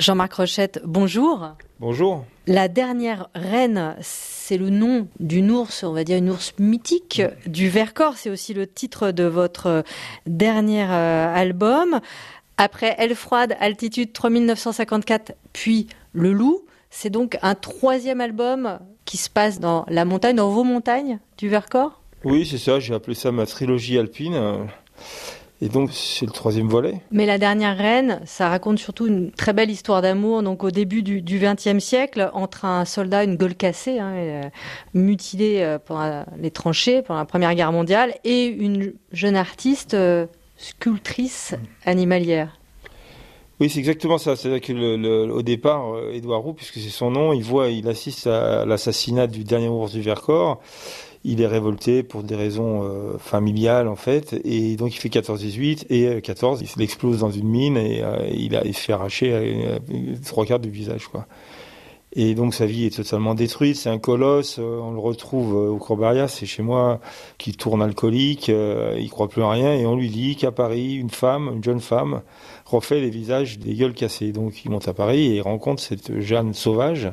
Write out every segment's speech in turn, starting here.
Jean-Marc Rochette, bonjour. Bonjour. La dernière reine, c'est le nom d'une ours, on va dire une ours mythique du Vercors. C'est aussi le titre de votre dernier euh, album. Après Elle froide, Altitude 3954, puis Le Loup. C'est donc un troisième album qui se passe dans la montagne, dans vos montagnes du Vercors Oui, c'est ça. J'ai appelé ça ma trilogie alpine. Et donc, c'est le troisième volet. Mais La dernière reine, ça raconte surtout une très belle histoire d'amour, donc au début du XXe siècle, entre un soldat, une gueule cassée, hein, euh, mutilé euh, pendant les tranchées, pendant la Première Guerre mondiale, et une jeune artiste, euh, sculptrice animalière. Oui, c'est exactement ça. C'est-à-dire que le, au départ, Édouard Roux, puisque c'est son nom, il voit, il assiste à l'assassinat du dernier ours du Vercors il est révolté pour des raisons euh, familiales en fait, et donc il fait 14-18 et 14, euh, il explose dans une mine et euh, il, a, il se fait arracher trois quarts du visage quoi. Et donc sa vie est totalement détruite. C'est un colosse. on le retrouve au Corbaria, c'est chez moi, qui tourne alcoolique. il croit plus en rien. Et on lui dit qu'à Paris, une femme, une jeune femme, refait les visages des gueules cassées. Donc il monte à Paris et il rencontre cette Jeanne sauvage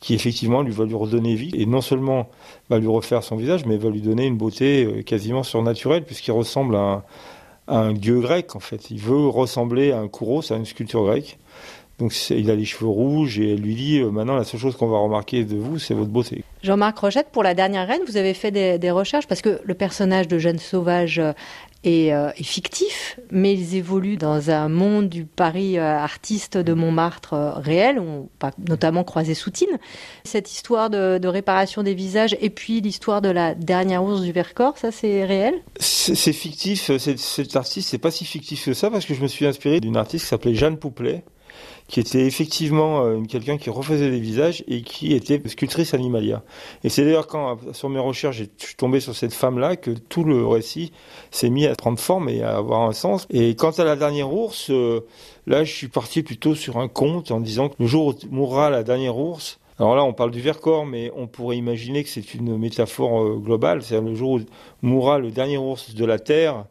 qui effectivement lui va lui redonner vie et non seulement va lui refaire son visage, mais va lui donner une beauté euh, quasiment surnaturelle puisqu'il ressemble à un, dieu grec en fait. Il veut ressembler à un kouros, à une sculpture grecque. Donc il a les cheveux rouges et elle lui dit euh, maintenant la seule chose qu'on va remarquer de vous c'est votre beauté. Jean-Marc Rochette, pour la dernière reine, vous avez fait des, des recherches parce que le personnage de Jeanne Sauvage euh, est, fictif, mais ils évoluent dans un monde du Paris euh, artiste de Montmartre euh, réel, on va notamment croiser Soutine. Cette histoire de, réparation des visages et puis l'histoire de la dernière ours du Vercors, ça c'est réel? C'est fictif, cet artiste, c'est pas si fictif que ça parce que je me suis inspiré d'une artiste qui s'appelait Jeanne Pouplet qui était effectivement euh, quelqu'un qui refaisait des visages et qui était sculptrice animalière. Et c'est d'ailleurs quand, sur mes recherches, je suis tombé sur cette femme-là que tout le récit s'est mis à prendre forme et à avoir un sens. Et quant à la dernière ours, euh, là, je suis parti plutôt sur un conte en disant que le jour où mourra la dernière ours, alors là, on parle du Vercors, mais on pourrait imaginer que c'est une métaphore euh, globale. C'est-à-dire le jour où mourra le dernier ours de la Terre,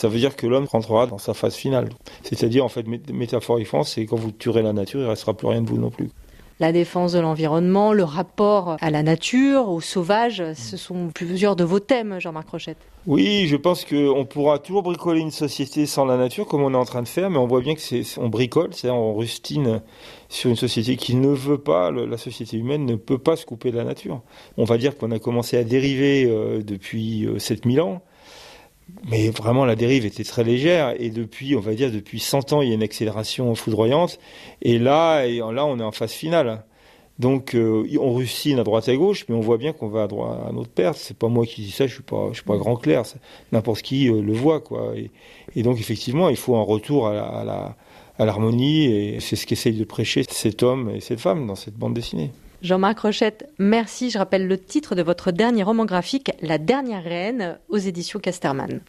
ça veut dire que l'homme rentrera dans sa phase finale. C'est-à-dire, en fait, métaphoriquement, c'est quand vous tuerez la nature, il ne restera plus rien de vous non plus. La défense de l'environnement, le rapport à la nature, au sauvage, ce sont plusieurs de vos thèmes, Jean-Marc Rochette. Oui, je pense qu'on pourra toujours bricoler une société sans la nature, comme on est en train de faire, mais on voit bien que c'est, on bricole, c'est-à-dire on rustine sur une société qui ne veut pas, la société humaine ne peut pas se couper de la nature. On va dire qu'on a commencé à dériver euh, depuis 7000 euh, ans mais vraiment la dérive était très légère. Et depuis on va dire depuis 100 ans il y a une accélération foudroyante. Et là et là on est en phase finale. Donc euh, on rustine à droite et à gauche mais on voit bien qu'on va à droite à notre perte. C'est pas moi qui dis ça je suis pas je suis pas grand clair. N'importe qui euh, le voit quoi. Et, donc effectivement il faut un retour à la, à l'harmonie. Et c'est ce qu'essaye de prêcher cet homme et cette femme dans cette bande dessinée Jean-Marc Rochette, merci. Je rappelle le titre de votre dernier roman graphique, La dernière reine, aux éditions Casterman.